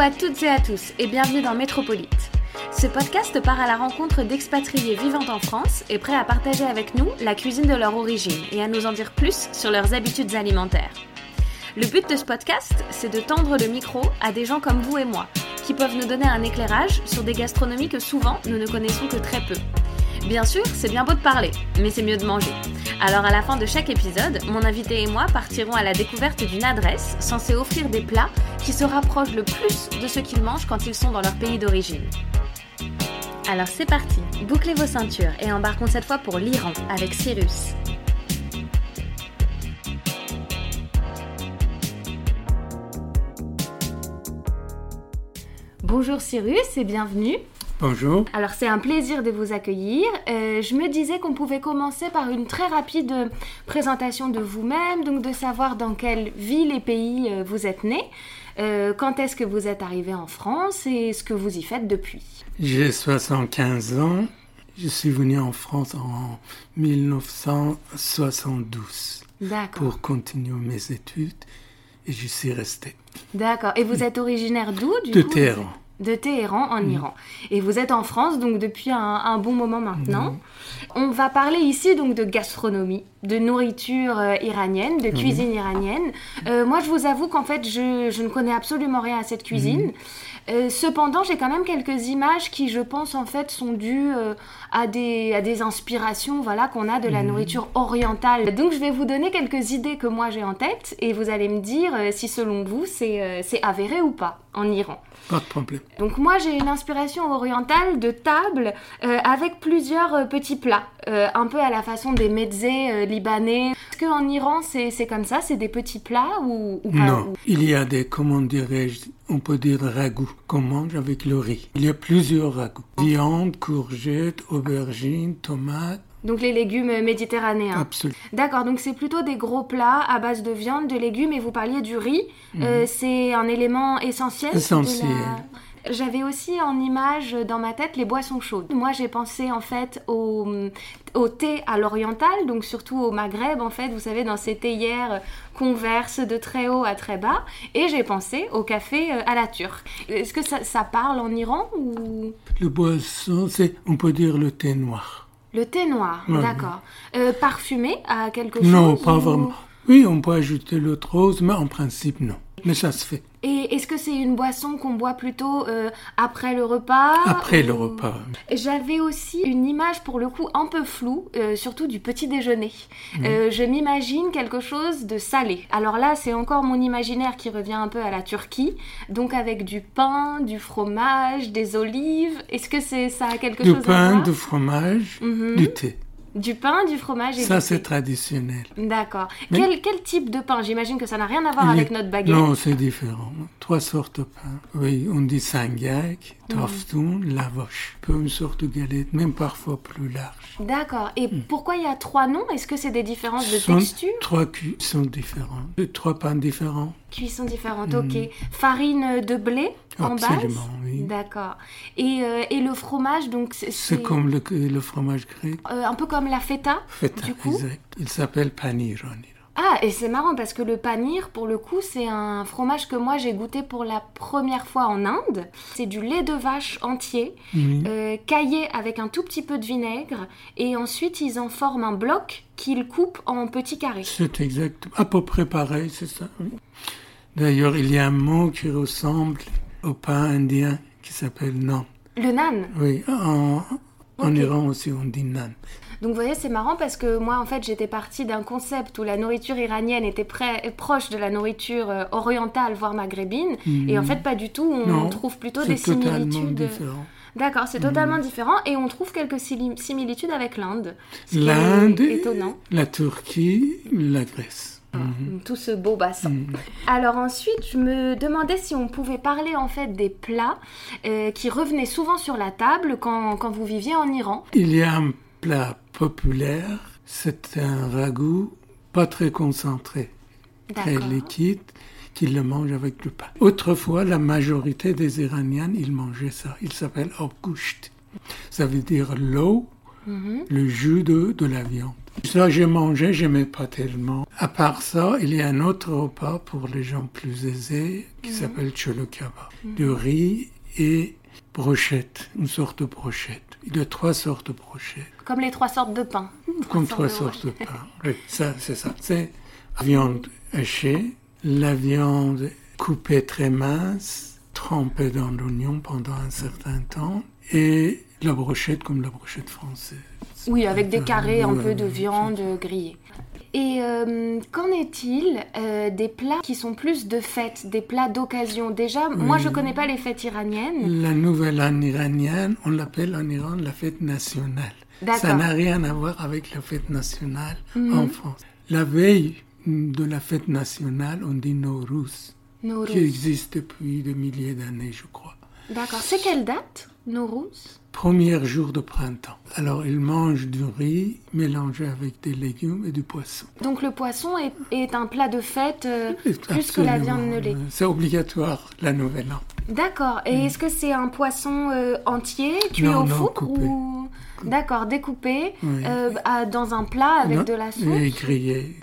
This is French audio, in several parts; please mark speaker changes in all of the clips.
Speaker 1: Hello à toutes et à tous et bienvenue dans Métropolite. Ce podcast part à la rencontre d'expatriés vivant en France et prêts à partager avec nous la cuisine de leur origine et à nous en dire plus sur leurs habitudes alimentaires. Le but de ce podcast, c'est de tendre le micro à des gens comme vous et moi, qui peuvent nous donner un éclairage sur des gastronomies que souvent nous ne connaissons que très peu. Bien sûr, c'est bien beau de parler, mais c'est mieux de manger. Alors à la fin de chaque épisode, mon invité et moi partirons à la découverte d'une adresse censée offrir des plats qui se rapprochent le plus de ce qu'ils mangent quand ils sont dans leur pays d'origine. Alors c'est parti, bouclez vos ceintures et embarquons cette fois pour l'Iran avec Cyrus. Bonjour Cyrus et bienvenue.
Speaker 2: Bonjour.
Speaker 1: Alors c'est un plaisir de vous accueillir. Euh, je me disais qu'on pouvait commencer par une très rapide présentation de vous-même, donc de savoir dans quelle ville et pays euh, vous êtes né, euh, quand est-ce que vous êtes arrivé en France et ce que vous y faites depuis?
Speaker 2: J'ai 75 ans. Je suis venu en France en 1972 pour continuer mes études et je suis resté.
Speaker 1: D'accord. Et vous êtes originaire d'où
Speaker 2: De Téhéran
Speaker 1: de Téhéran en Iran. Et vous êtes en France donc depuis un, bon moment maintenant. On va parler ici donc de gastronomie, de nourriture euh, iranienne, de cuisine iranienne. Euh, moi, je vous avoue qu'en fait, je, ne connais absolument rien à cette cuisine. Euh, cependant, j'ai quand même quelques images qui, je pense, en fait, sont dues à, des, à des inspirations voilà, qu'on a de la nourriture orientale. Donc, je vais vous donner quelques idées que moi j'ai en tête et vous allez me dire si, selon vous, c'est avéré ou pas en Iran.
Speaker 2: Pas de problème.
Speaker 1: Donc moi j'ai une inspiration orientale de table euh, avec plusieurs euh, petits plats, euh, un peu à la façon des mezzés libanais. Est-ce qu'en Iran c'est comme ça, c'est des petits plats ou,
Speaker 2: pas? Non, il y a des, comment dirais-je, on peut dire ragoûts qu'on mange avec le riz. Il y a plusieurs ragoûts. Viande, courgettes, aubergines, tomates.
Speaker 1: Donc les légumes méditerranéens.
Speaker 2: Absolument.
Speaker 1: D'accord, donc c'est plutôt des gros plats à base de viande, de légumes, et vous parliez du riz. Euh, mhm. c'est un élément essentiel.
Speaker 2: Essentiel.
Speaker 1: J'avais aussi en image dans ma tête les boissons chaudes. Moi, j'ai pensé en fait au, au thé à l'oriental, donc surtout au Maghreb, en fait, vous savez, dans ces théières qu'on verse de très haut à très bas. Et j'ai pensé au café euh, à la turque. Est-ce que ça, ça, parle en Iran ou?
Speaker 2: Le boisson, c'est, on peut dire le thé noir.
Speaker 1: Le thé noir, d'accord. Euh, parfumé à quelque chose
Speaker 2: Non, pas vraiment. Oui, on peut ajouter l'autre rose, mais en principe, non. Mais ça se fait.
Speaker 1: Et est-ce que c'est une boisson qu'on boit plutôt euh, après le repas
Speaker 2: Après le repas.
Speaker 1: J'avais aussi une image pour le coup un peu floue, euh, surtout du petit déjeuner. Euh, je m'imagine quelque chose de salé. Alors là, c'est encore mon imaginaire qui revient un peu à la Turquie, donc avec du pain, du fromage, des olives. Est-ce que c'est ça a quelque
Speaker 2: chose
Speaker 1: à
Speaker 2: voir? Du pain, du fromage, mhm. du thé.
Speaker 1: Du pain, du fromage et
Speaker 2: Ça, c'est traditionnel.
Speaker 1: D'accord. Quel, quel, type de pain? J'imagine que ça n'a rien à voir avec notre baguette.
Speaker 2: Non, c'est différent. Trois sortes de pain. Oui, on dit sangak, toftoun, lavoche. Peu une sorte de galette, même parfois plus large.
Speaker 1: D'accord. Et hmm. pourquoi il y a trois noms? Est-ce que c'est des différences de texture?
Speaker 2: Trois cuissons différents. Trois pains différents.
Speaker 1: Cuissons différentes, ok. Hmm. Farine de blé en
Speaker 2: Absolument, oui.
Speaker 1: D'accord. Et, euh, et, le fromage, donc
Speaker 2: c'est... comme le, le, fromage grec.
Speaker 1: Euh, un peu comme la feta,
Speaker 2: feta
Speaker 1: du coup?
Speaker 2: exact. Il s'appelle panir
Speaker 1: ah, et c'est marrant parce que le panir, pour le coup, c'est un fromage que moi j'ai goûté pour la première fois en Inde. C'est du lait de vache entier, euh, caillé avec un tout petit peu de vinaigre, et ensuite ils en forment un bloc qu'ils coupent en petits carrés.
Speaker 2: C'est exact, à peu près pareil, c'est ça. D'ailleurs, il y a un mot qui ressemble au pain indien qui s'appelle nan.
Speaker 1: Le nan
Speaker 2: Oui, en, Iran aussi on dit nan.
Speaker 1: Donc vous voyez, c'est marrant parce que moi, en fait, j'étais partie d'un concept où la nourriture iranienne était près- proche de la nourriture euh, orientale, voire maghrébine. Et en fait, pas du tout. On
Speaker 2: Non,
Speaker 1: trouve plutôt des similitudes.
Speaker 2: différent.
Speaker 1: D'accord, c'est totalement différent. Et on trouve quelques similitudes avec l'Inde.
Speaker 2: L'Inde, la Turquie, la Grèce.
Speaker 1: Tout ce beau bassin. Alors ensuite, je me demandais si on pouvait parler en fait des plats euh, qui revenaient souvent sur la table quand, quand vous viviez en Iran.
Speaker 2: Il y a un plat populaire, c'est un ragoût pas très concentré, très liquide, qu'ils le mangent avec du pain. Autrefois, la majorité des Iraniens, ils mangeaient ça. Il s'appelle obgusht. Ça veut dire l'eau,
Speaker 1: Mhm.
Speaker 2: le jus de, de la viande. Ça, j'ai mangé, j'aimais pas tellement. À part ça, il y a un autre repas pour les gens plus aisés qui s'appelle cholo kebab. Du riz et brochette, une sorte de brochette. Il y a trois sortes de brochettes.
Speaker 1: Comme les trois sortes de pain.
Speaker 2: Comme trois
Speaker 1: de
Speaker 2: sortes de pain. Oui, ça, c'est ça. C'est la viande hachée, la viande coupée très mince, trempée dans l'oignon pendant un certain temps, et la brochette comme la brochette française.
Speaker 1: Oui, avec des carrés un peu de viande grillée. Et euh, qu'en est-il euh, des plats qui sont plus de fêtes, des plats d'occasion? Déjà, moi je connais pas les fêtes iraniennes.
Speaker 2: La nouvelle année iranienne, on l'appelle en Iran la fête nationale. Ça n'a rien à voir avec la fête nationale en France. La veille de la fête nationale, on dit Nowruz,
Speaker 1: Nowruz.
Speaker 2: qui existe depuis des milliers d'années, je crois.
Speaker 1: D'accord. C'est quelle date Nowruz?
Speaker 2: Premier jour de printemps. Alors, ils mangent du riz mélangé avec des légumes et du poisson.
Speaker 1: Donc le poisson est, est un plat de fête euh, plus que la viande ne l'est.
Speaker 2: euh, C'est obligatoire, la nouvelle an.
Speaker 1: D'accord. Et est-ce que c'est un poisson euh, entier, cuit
Speaker 2: Non,
Speaker 1: au
Speaker 2: non,
Speaker 1: four
Speaker 2: coupé.
Speaker 1: ou D'accord, découpé
Speaker 2: Oui.
Speaker 1: euh, dans un plat avec
Speaker 2: Non,
Speaker 1: de la sauce.
Speaker 2: Et grillé.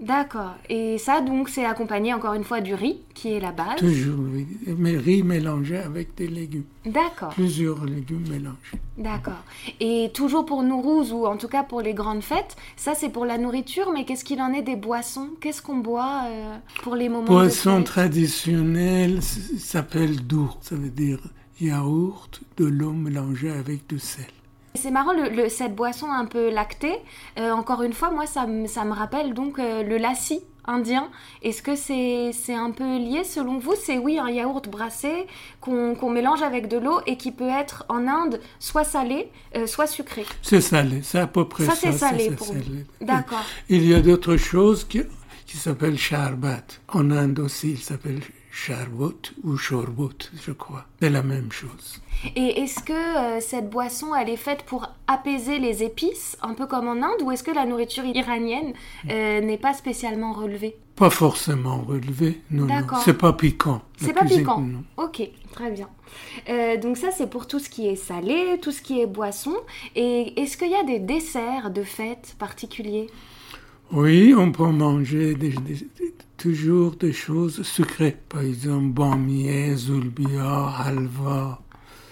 Speaker 1: D'accord. Et ça, donc, c'est accompagné encore une fois du riz, qui est la base.
Speaker 2: Toujours, oui. mais riz mélangé avec des légumes.
Speaker 1: D'accord,
Speaker 2: Plusieurs légumes mélangés.
Speaker 1: d'accord. Et toujours pour Nourouz, ou en tout cas pour les grandes fêtes, ça c'est pour la nourriture, mais qu'est-ce qu'il en est des boissons? Qu'est-ce qu'on boit euh, pour les moments
Speaker 2: Poisson
Speaker 1: de fête?
Speaker 2: Traditionnel s- s'appelle dour. Ça veut dire yaourt, de l'eau mélangée avec du sel.
Speaker 1: C'est marrant, le, le- cette boisson un peu lactée, euh, encore une fois, moi, ça, me- ça me rappelle donc euh, le lassi indien. Est-ce que c'est un peu lié selon vous? C'est oui, un yaourt brassé qu'on qu'on mélange avec de l'eau et qui peut être en Inde soit salé, euh, soit sucré.
Speaker 2: C'est salé, c'est à peu près
Speaker 1: Ça,
Speaker 2: ça.
Speaker 1: c'est salé pour vous. D'accord.
Speaker 2: Il y a d'autres choses qui, qui s'appellent charbat. En Inde aussi, il s'appelle charbot ou shorbot, je crois. C'est la même chose.
Speaker 1: Et est-ce que euh, cette boisson, elle est faite pour apaiser les épices, un peu comme en Inde, ou est-ce que la nourriture iranienne euh, n'est pas spécialement relevée?
Speaker 2: Pas forcément relevé, non, non. C'est pas piquant.
Speaker 1: C'est pas
Speaker 2: cuisine,
Speaker 1: piquant.
Speaker 2: non.
Speaker 1: Ok, très bien. Euh, donc ça, c'est pour tout ce qui est salé, tout ce qui est boisson. Et est-ce qu'il y a des desserts de fête particuliers?
Speaker 2: Oui, on peut manger des- des- des- toujours des choses sucrées. Par exemple, bamier, zulbia, halva.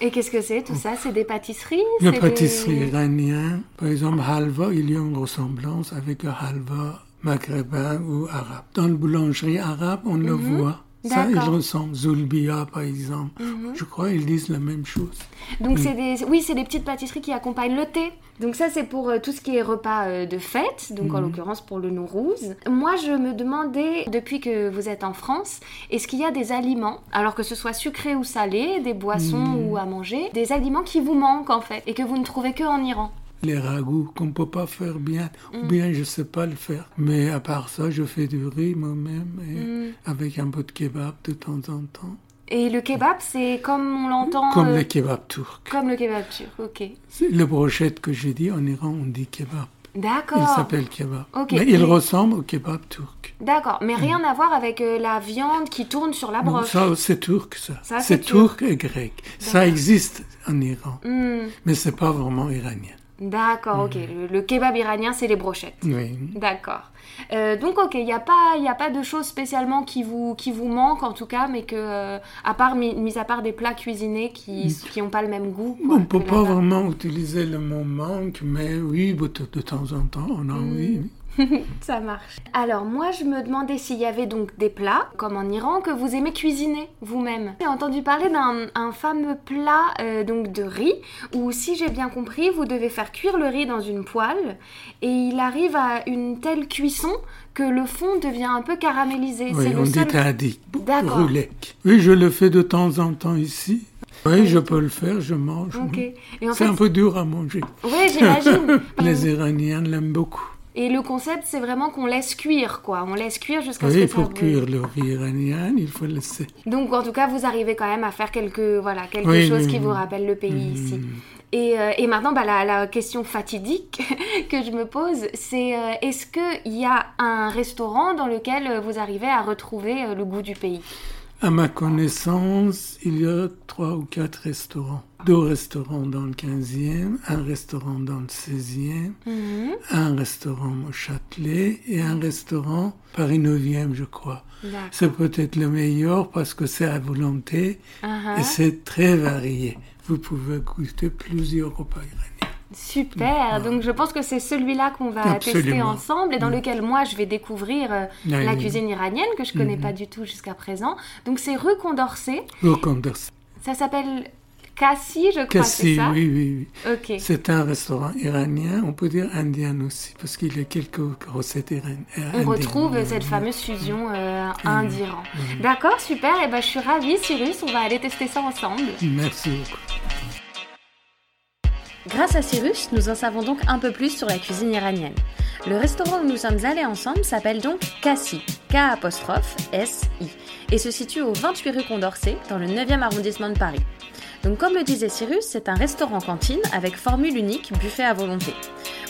Speaker 1: Et qu'est-ce que c'est tout ça? C'est des pâtisseries?
Speaker 2: La
Speaker 1: c'est
Speaker 2: pâtisserie
Speaker 1: des-
Speaker 2: iranienne, par exemple, halva, il y a une ressemblance avec le halva maghrébin ou arabe. Dans la boulangerie arabe, on le voit. Ça, il
Speaker 1: Mhm. D'accord. Mhm.
Speaker 2: ressemble. Zulbia, par exemple. Je crois qu'ils disent la même chose.
Speaker 1: Donc c'est des, oui, c'est des petites pâtisseries qui accompagnent le thé. Donc ça c'est pour euh, tout ce qui est repas euh, de fête, donc en l'occurrence pour le Nourouz. Moi je me demandais depuis que vous êtes en France, est-ce qu'il y a des aliments, alors que ce soit sucré ou salé, des boissons ou à manger, des aliments qui vous manquent en fait et que vous ne trouvez que en Iran?
Speaker 2: Les ragoûts qu'on peut pas faire bien,
Speaker 1: Mm.
Speaker 2: ou bien je sais pas le faire. Mais à part ça, je fais du riz moi-même, et
Speaker 1: Mm.
Speaker 2: avec un peu de kebab de temps en temps.
Speaker 1: Et le kebab c'est comme on l'entend,
Speaker 2: Comme
Speaker 1: euh,
Speaker 2: les kebabs turcs.
Speaker 1: comme le kebab turc. Ok,
Speaker 2: C'est Le brochette que j'ai dit, en Iran, on dit kebab. Il
Speaker 1: d'accord.
Speaker 2: s'appelle kebab.
Speaker 1: Ok.
Speaker 2: Mais il ressemble au kebab turc.
Speaker 1: D'accord, mais rien à voir avec euh, la viande qui tourne sur la
Speaker 2: Non,
Speaker 1: broche.
Speaker 2: ça, c'est turc, ça.
Speaker 1: Ça, c'est
Speaker 2: turc et grec. Ça existe en Iran,
Speaker 1: Hmm,
Speaker 2: mais c'est pas vraiment iranien.
Speaker 1: D'accord, ok. Le, le kebab iranien, c'est les brochettes.
Speaker 2: Oui.
Speaker 1: D'accord. Euh, donc ok, il n'y a pas, il a pas de choses spécialement qui vous, qui vous manquent en tout cas, mais que euh, à part mis, mis à part des plats cuisinés qui, qui ont pas le même goût. quoi,
Speaker 2: On peut
Speaker 1: que
Speaker 2: pas vraiment utiliser le mot manque, mais oui, de, de temps en temps, on a envie.
Speaker 1: Ça marche. Alors moi je me demandais s'il y avait donc des plats, comme en Iran, que vous aimez cuisiner vous-même. J'ai entendu parler d'un un fameux plat euh, donc de riz, où si j'ai bien compris, vous devez faire cuire le riz dans une poêle, et il arrive à une telle cuisson que le fond devient un peu caramélisé.
Speaker 2: Oui,
Speaker 1: C'est
Speaker 2: on
Speaker 1: le
Speaker 2: dit
Speaker 1: seul... D'accord.
Speaker 2: roulec. Oui, je le fais de temps en temps ici. Oui, je peux le faire, je mange. Oui. C'est
Speaker 1: fait,
Speaker 2: un peu dur à manger.
Speaker 1: ouais, j'imagine.
Speaker 2: Les Iraniens l'aiment beaucoup.
Speaker 1: Et le concept, c'est vraiment qu'on laisse cuire, quoi. On laisse cuire jusqu'à ce
Speaker 2: Oui,
Speaker 1: que ça
Speaker 2: pour
Speaker 1: brûle.
Speaker 2: cuire le riz iranien, il faut laisser.
Speaker 1: Donc, en tout cas, vous arrivez quand même à faire quelque, voilà, quelque
Speaker 2: Oui,
Speaker 1: chose
Speaker 2: oui,
Speaker 1: qui vous rappelle le pays
Speaker 2: Mm.
Speaker 1: ici. Et, euh, et maintenant, bah, la, la question fatidique que je me pose, c'est euh, est-ce qu'il y a un restaurant dans lequel vous arrivez à retrouver euh, le goût du pays?
Speaker 2: À ma connaissance, il y a trois ou quatre restaurants. Deux restaurants dans le 15e, un restaurant dans le 16e, un restaurant au Châtelet et un restaurant Paris 9e, je crois. C'est peut-être le meilleur parce que c'est à volonté
Speaker 1: Uh-huh.
Speaker 2: et c'est très varié. Vous pouvez goûter plusieurs repas.
Speaker 1: Super, donc je pense que c'est celui-là qu'on va tester ensemble et dans lequel moi je vais découvrir euh,
Speaker 2: Oui,
Speaker 1: la cuisine iranienne que je connais pas du tout jusqu'à présent. Donc c'est rue Condorcet,
Speaker 2: Au Condorcet.
Speaker 1: ça s'appelle Cassis, je crois, ça
Speaker 2: oui, oui, oui. C'est un restaurant iranien, on peut dire indien aussi, parce qu'il y a quelques recettes iraniennes.
Speaker 1: On retrouve cette fameuse fusion euh, Inde-Iran. D'accord, super, et ben je suis ravie Cyrus, on va aller tester ça ensemble.
Speaker 2: Merci beaucoup.
Speaker 1: Grâce à Cyrus, nous en savons donc un peu plus sur la cuisine iranienne. Le restaurant où nous sommes allés ensemble s'appelle donc Cassis, K-S-I, et se situe au 28 rue Condorcet, dans le 9e arrondissement de Paris. Donc comme le disait Cyrus, c'est un restaurant cantine avec formule unique, buffet à volonté.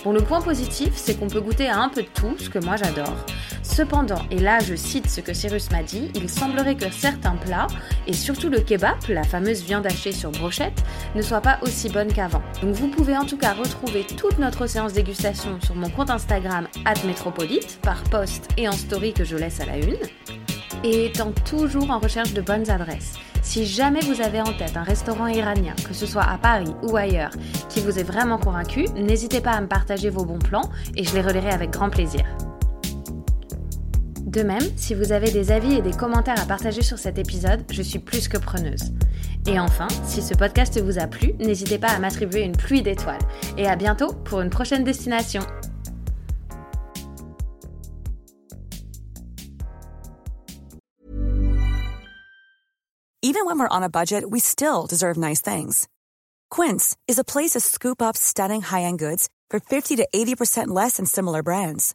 Speaker 1: Bon, le point positif, c'est qu'on peut goûter à un peu de tout, ce que moi j'adore. Cependant, et là je cite ce que Cyrus m'a dit, il semblerait que certains plats, et surtout le kebab, la fameuse viande hachée sur brochette, ne soient pas aussi bonnes qu'avant. Donc vous pouvez en tout cas retrouver toute notre séance dégustation sur mon compte Instagram @métropolite par post et en story que je laisse à la une. Et étant toujours en recherche de bonnes adresses, si jamais vous avez en tête un restaurant iranien, que ce soit à Paris ou ailleurs, qui vous est vraiment convaincu, n'hésitez pas à me partager vos bons plans et je les relayerai avec grand plaisir. De même, si vous avez des avis et des commentaires à partager sur cet épisode, je suis plus que preneuse. Et enfin, si ce podcast vous a plu, n'hésitez pas à m'attribuer une pluie d'étoiles. Et à bientôt pour une prochaine destination.
Speaker 3: Even when we're on a budget, we still deserve nice things. Quince is a place to scoop up stunning high-end goods for 50 to 80% less than similar brands.